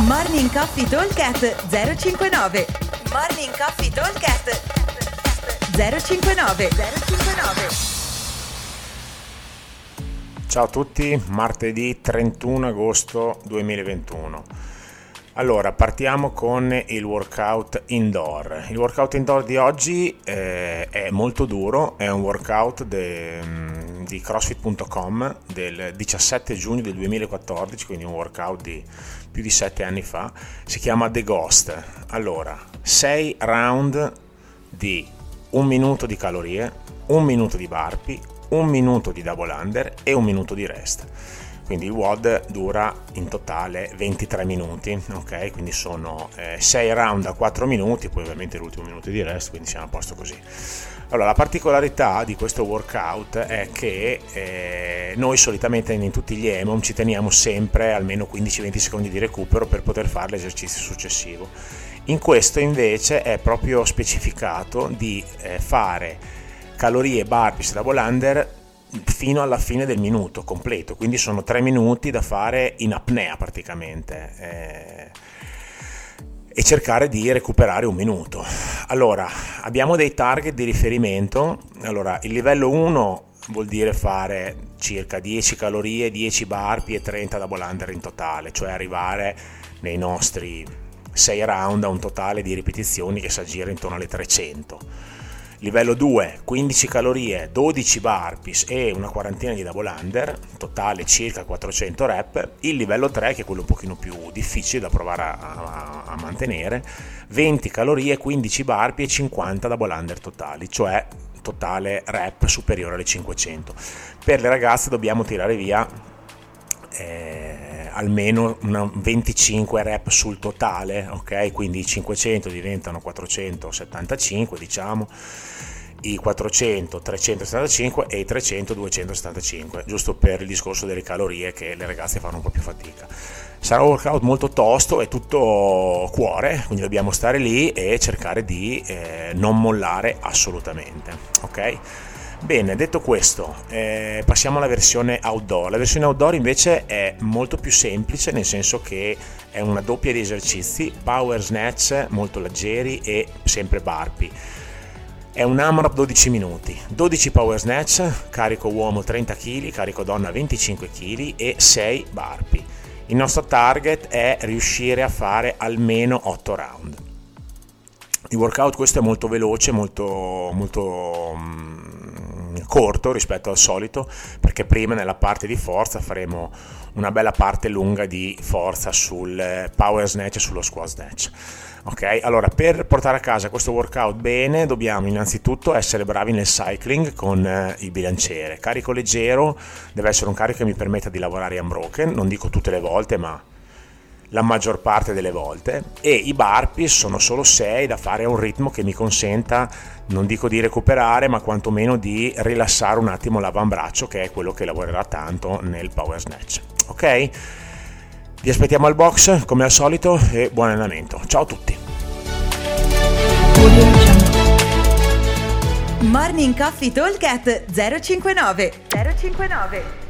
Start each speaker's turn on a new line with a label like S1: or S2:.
S1: Morning Coffee Talkcast 059 Morning Coffee Talkcast 059 059
S2: Ciao a tutti, martedì 31 agosto 2021. Allora, partiamo con il workout indoor. Il workout indoor di oggi eh, è molto duro, è un workout de, mm, di crossfit.com del 17 giugno del 2014, quindi un workout di più di 7 anni fa. Si chiama The Ghost. Allora, 6 round di un minuto di calorie, un minuto di burpee, un minuto di double under e un minuto di rest quindi il WOD dura in totale 23 minuti, ok? Quindi sono eh, 6 round a 4 minuti, poi ovviamente l'ultimo minuto di rest, quindi siamo a posto così. Allora, la particolarità di questo workout è che eh, noi solitamente in tutti gli EMOM ci teniamo sempre almeno 15-20 secondi di recupero per poter fare l'esercizio successivo. In questo invece è proprio specificato di eh, fare calorie burpees double under fino alla fine del minuto completo, quindi sono tre minuti da fare in apnea praticamente. Eh, e cercare di recuperare un minuto. Allora, abbiamo dei target di riferimento. Allora, il livello 1 vuol dire fare circa 10 calorie, 10 burpee e 30 double under in totale, cioè arrivare nei nostri 6 round a un totale di ripetizioni che si aggira intorno alle 300 Livello 2, 15 calorie, 12 burpees e una quarantina di double under, totale circa 400 rep. Il livello 3, che è quello un pochino più difficile da provare a, a, a mantenere, 20 calorie, 15 burpees e 50 double under totali, cioè totale rep superiore alle 500. Per le ragazze dobbiamo tirare via eh, almeno 25 rep sul totale, ok? Quindi i 500 diventano 475, diciamo, i 400 375 e i 300 275, giusto per il discorso delle calorie che le ragazze fanno un po' più fatica. Sarà un workout molto tosto, è tutto cuore, quindi dobbiamo stare lì e cercare di eh, non mollare assolutamente, ok? Bene, detto questo, eh, passiamo alla versione outdoor. La versione outdoor invece è molto più semplice, nel senso che è una doppia di esercizi, power snatch molto leggeri e sempre burpee. È un AMRAP 12 minuti, 12 power snatch, carico uomo 30 kg, carico donna 25 kg e 6 burpee. Il nostro target è riuscire a fare almeno 8 round. Il workout questo è molto veloce, molto, molto corto rispetto al solito perché prima nella parte di forza faremo una bella parte lunga di forza sul eh, power snatch e sullo squat snatch. Ok, allora per portare a casa questo workout bene dobbiamo innanzitutto essere bravi nel cycling con eh, il bilanciere. Carico leggero deve essere un carico che mi permetta di lavorare unbroken, non dico tutte le volte, ma la maggior parte delle volte e i burpees sono solo 6 da fare a un ritmo che mi consenta non dico di recuperare ma quantomeno di rilassare un attimo l'avambraccio che è quello che lavorerà tanto nel power snatch. Ok? Vi aspettiamo al box come al solito e buon allenamento. Ciao a tutti!
S1: Morning Coffee Talk 059 059